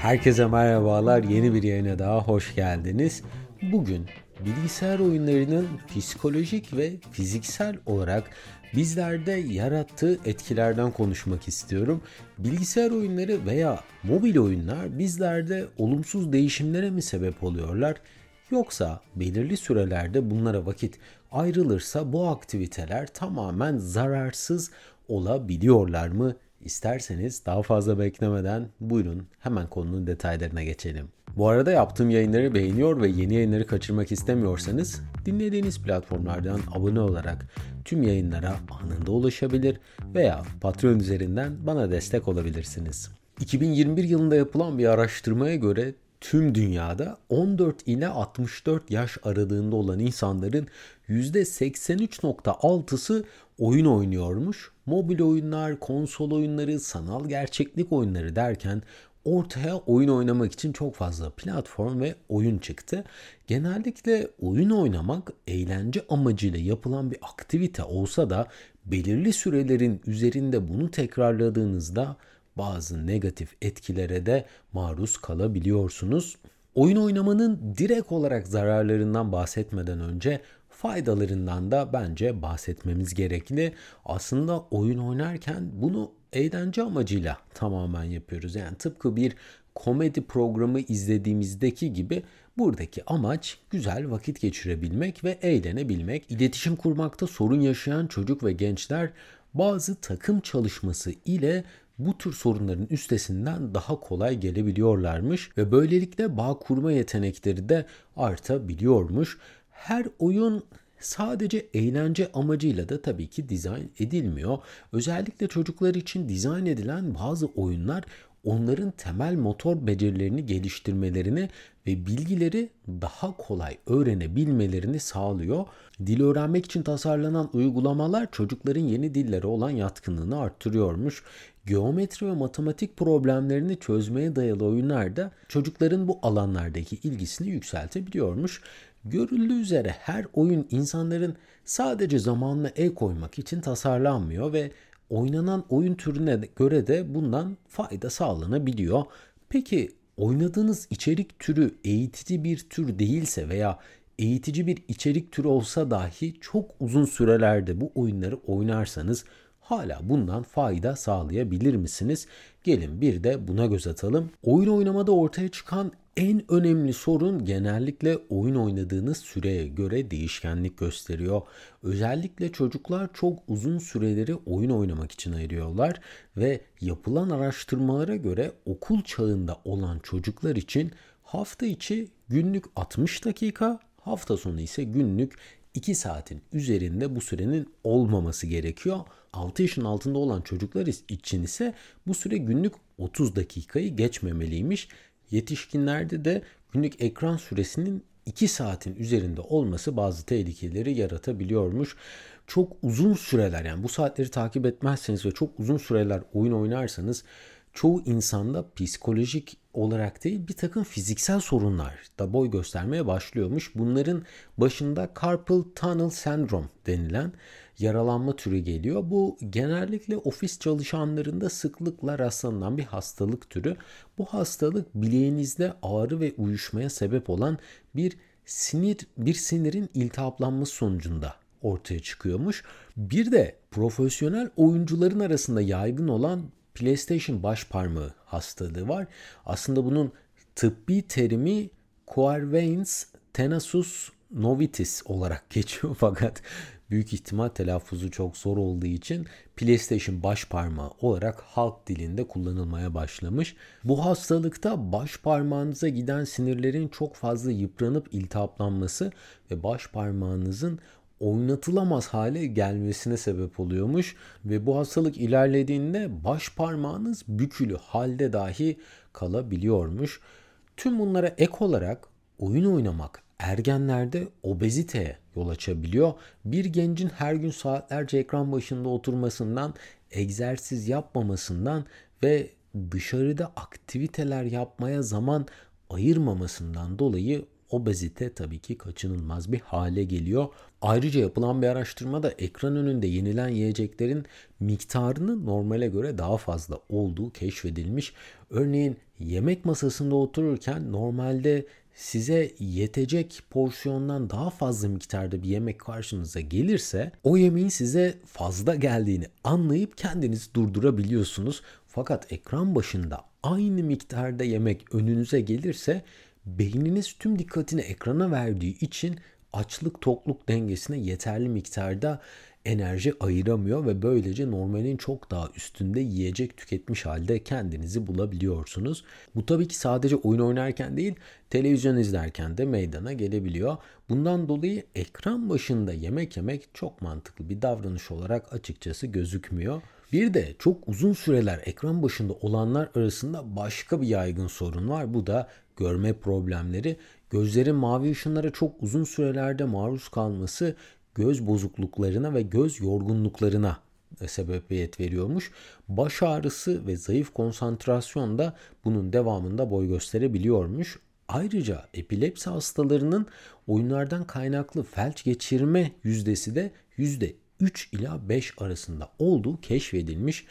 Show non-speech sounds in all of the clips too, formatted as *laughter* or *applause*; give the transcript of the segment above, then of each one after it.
Herkese merhabalar. Yeni bir yayına daha hoş geldiniz. Bugün bilgisayar oyunlarının psikolojik ve fiziksel olarak bizlerde yarattığı etkilerden konuşmak istiyorum. Bilgisayar oyunları veya mobil oyunlar bizlerde olumsuz değişimlere mi sebep oluyorlar? Yoksa belirli sürelerde bunlara vakit ayrılırsa bu aktiviteler tamamen zararsız olabiliyorlar mı? İsterseniz daha fazla beklemeden buyurun hemen konunun detaylarına geçelim. Bu arada yaptığım yayınları beğeniyor ve yeni yayınları kaçırmak istemiyorsanız dinlediğiniz platformlardan abone olarak tüm yayınlara anında ulaşabilir veya Patreon üzerinden bana destek olabilirsiniz. 2021 yılında yapılan bir araştırmaya göre tüm dünyada 14 ile 64 yaş aralığında olan insanların %83.6'sı oyun oynuyormuş. Mobil oyunlar, konsol oyunları, sanal gerçeklik oyunları derken ortaya oyun oynamak için çok fazla platform ve oyun çıktı. Genellikle oyun oynamak eğlence amacıyla yapılan bir aktivite olsa da belirli sürelerin üzerinde bunu tekrarladığınızda bazı negatif etkilere de maruz kalabiliyorsunuz. Oyun oynamanın direkt olarak zararlarından bahsetmeden önce faydalarından da bence bahsetmemiz gerekli. Aslında oyun oynarken bunu eğlence amacıyla tamamen yapıyoruz. Yani tıpkı bir komedi programı izlediğimizdeki gibi buradaki amaç güzel vakit geçirebilmek ve eğlenebilmek. İletişim kurmakta sorun yaşayan çocuk ve gençler bazı takım çalışması ile bu tür sorunların üstesinden daha kolay gelebiliyorlarmış ve böylelikle bağ kurma yetenekleri de artabiliyormuş. Her oyun sadece eğlence amacıyla da tabii ki dizayn edilmiyor. Özellikle çocuklar için dizayn edilen bazı oyunlar onların temel motor becerilerini geliştirmelerini ve bilgileri daha kolay öğrenebilmelerini sağlıyor. Dil öğrenmek için tasarlanan uygulamalar çocukların yeni dillere olan yatkınlığını arttırıyormuş. Geometri ve matematik problemlerini çözmeye dayalı oyunlar çocukların bu alanlardaki ilgisini yükseltebiliyormuş. Görüldüğü üzere her oyun insanların sadece zamanla el koymak için tasarlanmıyor ve oynanan oyun türüne göre de bundan fayda sağlanabiliyor. Peki oynadığınız içerik türü eğitici bir tür değilse veya eğitici bir içerik türü olsa dahi çok uzun sürelerde bu oyunları oynarsanız hala bundan fayda sağlayabilir misiniz? Gelin bir de buna göz atalım. Oyun oynamada ortaya çıkan en önemli sorun genellikle oyun oynadığınız süreye göre değişkenlik gösteriyor. Özellikle çocuklar çok uzun süreleri oyun oynamak için ayırıyorlar ve yapılan araştırmalara göre okul çağında olan çocuklar için hafta içi günlük 60 dakika, hafta sonu ise günlük 2 saatin üzerinde bu sürenin olmaması gerekiyor. 6 yaşın altında olan çocuklar için ise bu süre günlük 30 dakikayı geçmemeliymiş. Yetişkinlerde de günlük ekran süresinin 2 saatin üzerinde olması bazı tehlikeleri yaratabiliyormuş. Çok uzun süreler yani bu saatleri takip etmezseniz ve çok uzun süreler oyun oynarsanız çoğu insanda psikolojik olarak değil bir takım fiziksel sorunlar da boy göstermeye başlıyormuş. Bunların başında carpal tunnel syndrome denilen yaralanma türü geliyor. Bu genellikle ofis çalışanlarında sıklıkla rastlanan bir hastalık türü. Bu hastalık bileğinizde ağrı ve uyuşmaya sebep olan bir sinir bir sinirin iltihaplanması sonucunda ortaya çıkıyormuş. Bir de profesyonel oyuncuların arasında yaygın olan PlayStation baş parmağı hastalığı var. Aslında bunun tıbbi terimi Coarvains tenasus novitis olarak *laughs* geçiyor fakat büyük ihtimal telaffuzu çok zor olduğu için PlayStation baş parmağı olarak halk dilinde kullanılmaya başlamış. Bu hastalıkta baş parmağınıza giden sinirlerin çok fazla yıpranıp iltihaplanması ve baş parmağınızın oynatılamaz hale gelmesine sebep oluyormuş ve bu hastalık ilerlediğinde baş parmağınız bükülü halde dahi kalabiliyormuş. Tüm bunlara ek olarak oyun oynamak ergenlerde obeziteye yol açabiliyor. Bir gencin her gün saatlerce ekran başında oturmasından, egzersiz yapmamasından ve dışarıda aktiviteler yapmaya zaman ayırmamasından dolayı obezite tabii ki kaçınılmaz bir hale geliyor. Ayrıca yapılan bir araştırmada ekran önünde yenilen yiyeceklerin miktarının normale göre daha fazla olduğu keşfedilmiş. Örneğin yemek masasında otururken normalde size yetecek porsiyondan daha fazla miktarda bir yemek karşınıza gelirse o yemeğin size fazla geldiğini anlayıp kendinizi durdurabiliyorsunuz. Fakat ekran başında aynı miktarda yemek önünüze gelirse beyniniz tüm dikkatini ekrana verdiği için açlık tokluk dengesine yeterli miktarda enerji ayıramıyor ve böylece normalin çok daha üstünde yiyecek tüketmiş halde kendinizi bulabiliyorsunuz. Bu tabii ki sadece oyun oynarken değil, televizyon izlerken de meydana gelebiliyor. Bundan dolayı ekran başında yemek yemek çok mantıklı bir davranış olarak açıkçası gözükmüyor. Bir de çok uzun süreler ekran başında olanlar arasında başka bir yaygın sorun var. Bu da görme problemleri. Gözlerin mavi ışınlara çok uzun sürelerde maruz kalması göz bozukluklarına ve göz yorgunluklarına sebebiyet veriyormuş. Baş ağrısı ve zayıf konsantrasyon da bunun devamında boy gösterebiliyormuş. Ayrıca epilepsi hastalarının oyunlardan kaynaklı felç geçirme yüzdesi de yüzde 3 ila 5 arasında olduğu keşfedilmiş.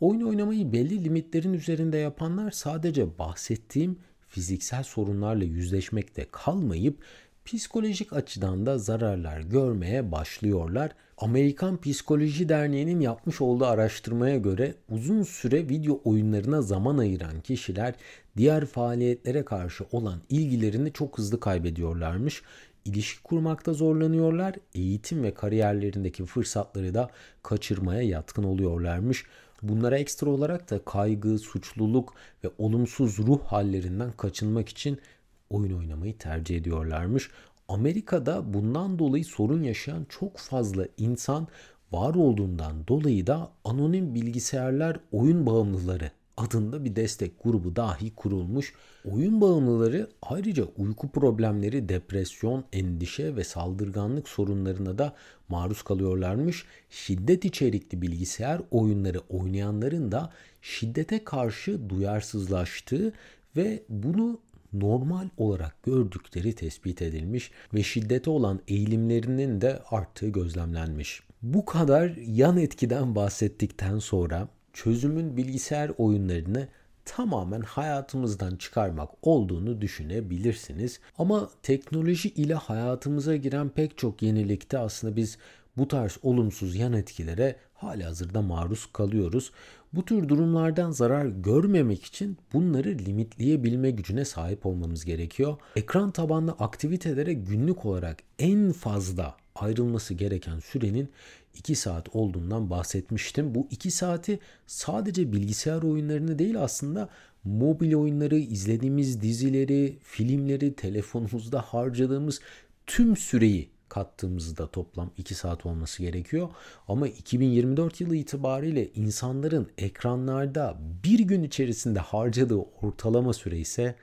Oyun oynamayı belli limitlerin üzerinde yapanlar sadece bahsettiğim fiziksel sorunlarla yüzleşmekte kalmayıp psikolojik açıdan da zararlar görmeye başlıyorlar. Amerikan Psikoloji Derneği'nin yapmış olduğu araştırmaya göre uzun süre video oyunlarına zaman ayıran kişiler diğer faaliyetlere karşı olan ilgilerini çok hızlı kaybediyorlarmış. İlişki kurmakta zorlanıyorlar, eğitim ve kariyerlerindeki fırsatları da kaçırmaya yatkın oluyorlarmış. Bunlara ekstra olarak da kaygı, suçluluk ve olumsuz ruh hallerinden kaçınmak için oyun oynamayı tercih ediyorlarmış. Amerika'da bundan dolayı sorun yaşayan çok fazla insan var olduğundan dolayı da anonim bilgisayarlar oyun bağımlıları adında bir destek grubu dahi kurulmuş. Oyun bağımlıları ayrıca uyku problemleri, depresyon, endişe ve saldırganlık sorunlarına da maruz kalıyorlarmış. Şiddet içerikli bilgisayar oyunları oynayanların da şiddete karşı duyarsızlaştığı ve bunu normal olarak gördükleri tespit edilmiş ve şiddete olan eğilimlerinin de arttığı gözlemlenmiş. Bu kadar yan etkiden bahsettikten sonra çözümün bilgisayar oyunlarını tamamen hayatımızdan çıkarmak olduğunu düşünebilirsiniz. Ama teknoloji ile hayatımıza giren pek çok yenilikte aslında biz bu tarz olumsuz yan etkilere hali hazırda maruz kalıyoruz. Bu tür durumlardan zarar görmemek için bunları limitleyebilme gücüne sahip olmamız gerekiyor. Ekran tabanlı aktivitelere günlük olarak en fazla ayrılması gereken sürenin 2 saat olduğundan bahsetmiştim. Bu 2 saati sadece bilgisayar oyunlarını değil aslında mobil oyunları, izlediğimiz dizileri, filmleri, telefonumuzda harcadığımız tüm süreyi kattığımızda toplam 2 saat olması gerekiyor. Ama 2024 yılı itibariyle insanların ekranlarda bir gün içerisinde harcadığı ortalama süre ise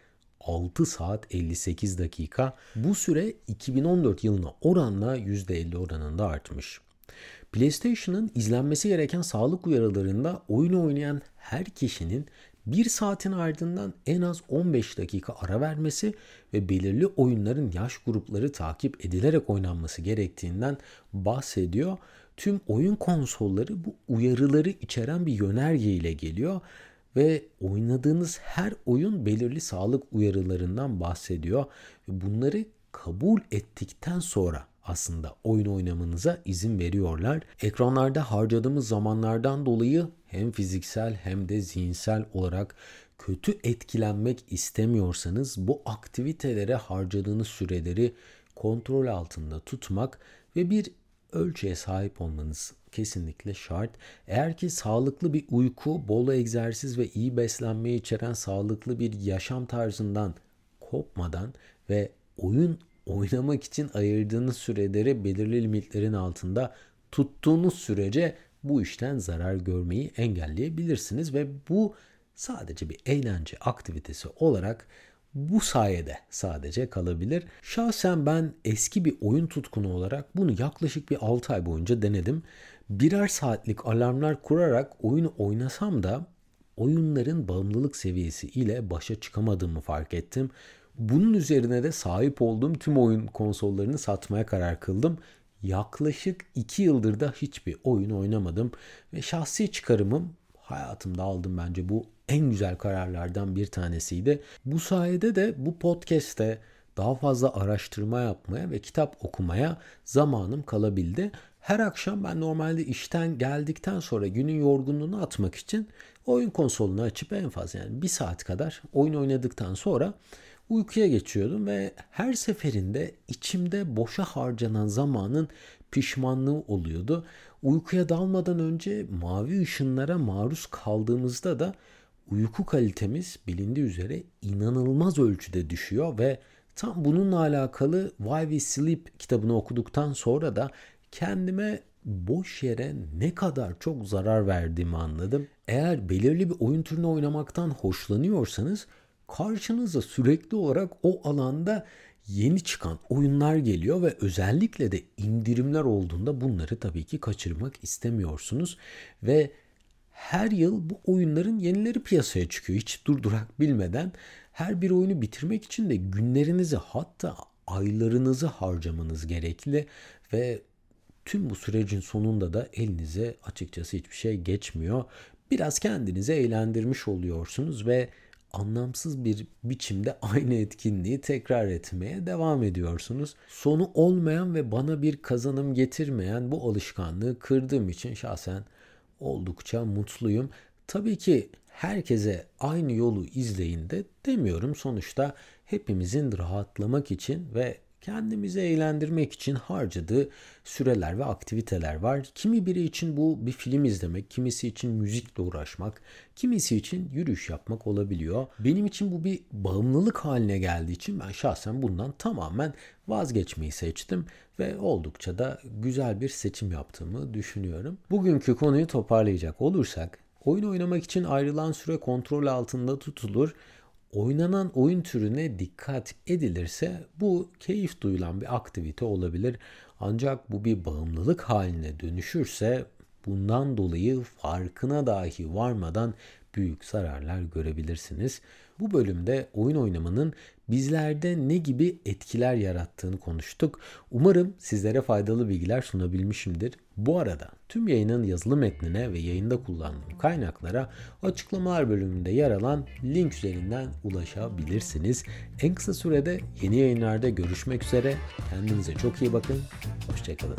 6 saat 58 dakika. Bu süre 2014 yılına oranla %50 oranında artmış. PlayStation'ın izlenmesi gereken sağlık uyarılarında oyun oynayan her kişinin bir saatin ardından en az 15 dakika ara vermesi ve belirli oyunların yaş grupları takip edilerek oynanması gerektiğinden bahsediyor. Tüm oyun konsolları bu uyarıları içeren bir yönerge ile geliyor ve oynadığınız her oyun belirli sağlık uyarılarından bahsediyor. Bunları kabul ettikten sonra aslında oyun oynamanıza izin veriyorlar. Ekranlarda harcadığımız zamanlardan dolayı hem fiziksel hem de zihinsel olarak kötü etkilenmek istemiyorsanız bu aktivitelere harcadığınız süreleri kontrol altında tutmak ve bir ölçüye sahip olmanız kesinlikle şart. Eğer ki sağlıklı bir uyku, bol egzersiz ve iyi beslenmeyi içeren sağlıklı bir yaşam tarzından kopmadan ve oyun oynamak için ayırdığınız süreleri belirli limitlerin altında tuttuğunuz sürece bu işten zarar görmeyi engelleyebilirsiniz ve bu sadece bir eğlence aktivitesi olarak bu sayede sadece kalabilir. Şahsen ben eski bir oyun tutkunu olarak bunu yaklaşık bir 6 ay boyunca denedim. Birer saatlik alarmlar kurarak oyunu oynasam da oyunların bağımlılık seviyesi ile başa çıkamadığımı fark ettim. Bunun üzerine de sahip olduğum tüm oyun konsollarını satmaya karar kıldım. Yaklaşık 2 yıldır da hiçbir oyun oynamadım ve şahsi çıkarımım hayatımda aldım bence bu en güzel kararlardan bir tanesiydi. Bu sayede de bu podcast'te daha fazla araştırma yapmaya ve kitap okumaya zamanım kalabildi. Her akşam ben normalde işten geldikten sonra günün yorgunluğunu atmak için oyun konsolunu açıp en fazla yani bir saat kadar oyun oynadıktan sonra uykuya geçiyordum ve her seferinde içimde boşa harcanan zamanın pişmanlığı oluyordu. Uykuya dalmadan önce mavi ışınlara maruz kaldığımızda da uyku kalitemiz bilindiği üzere inanılmaz ölçüde düşüyor ve tam bununla alakalı Why We Sleep kitabını okuduktan sonra da kendime boş yere ne kadar çok zarar verdiğimi anladım. Eğer belirli bir oyun türünü oynamaktan hoşlanıyorsanız karşınıza sürekli olarak o alanda yeni çıkan oyunlar geliyor ve özellikle de indirimler olduğunda bunları tabii ki kaçırmak istemiyorsunuz ve her yıl bu oyunların yenileri piyasaya çıkıyor hiç durdurak bilmeden. Her bir oyunu bitirmek için de günlerinizi hatta aylarınızı harcamanız gerekli ve tüm bu sürecin sonunda da elinize açıkçası hiçbir şey geçmiyor. Biraz kendinizi eğlendirmiş oluyorsunuz ve anlamsız bir biçimde aynı etkinliği tekrar etmeye devam ediyorsunuz. Sonu olmayan ve bana bir kazanım getirmeyen bu alışkanlığı kırdığım için şahsen oldukça mutluyum. Tabii ki herkese aynı yolu izleyin de demiyorum. Sonuçta hepimizin rahatlamak için ve kendimizi eğlendirmek için harcadığı süreler ve aktiviteler var. Kimi biri için bu bir film izlemek, kimisi için müzikle uğraşmak, kimisi için yürüyüş yapmak olabiliyor. Benim için bu bir bağımlılık haline geldiği için ben şahsen bundan tamamen vazgeçmeyi seçtim ve oldukça da güzel bir seçim yaptığımı düşünüyorum. Bugünkü konuyu toparlayacak olursak, oyun oynamak için ayrılan süre kontrol altında tutulur oynanan oyun türüne dikkat edilirse bu keyif duyulan bir aktivite olabilir. Ancak bu bir bağımlılık haline dönüşürse bundan dolayı farkına dahi varmadan büyük zararlar görebilirsiniz. Bu bölümde oyun oynamanın bizlerde ne gibi etkiler yarattığını konuştuk. Umarım sizlere faydalı bilgiler sunabilmişimdir. Bu arada tüm yayının yazılı metnine ve yayında kullandığım kaynaklara açıklamalar bölümünde yer alan link üzerinden ulaşabilirsiniz. En kısa sürede yeni yayınlarda görüşmek üzere. Kendinize çok iyi bakın. Hoşçakalın.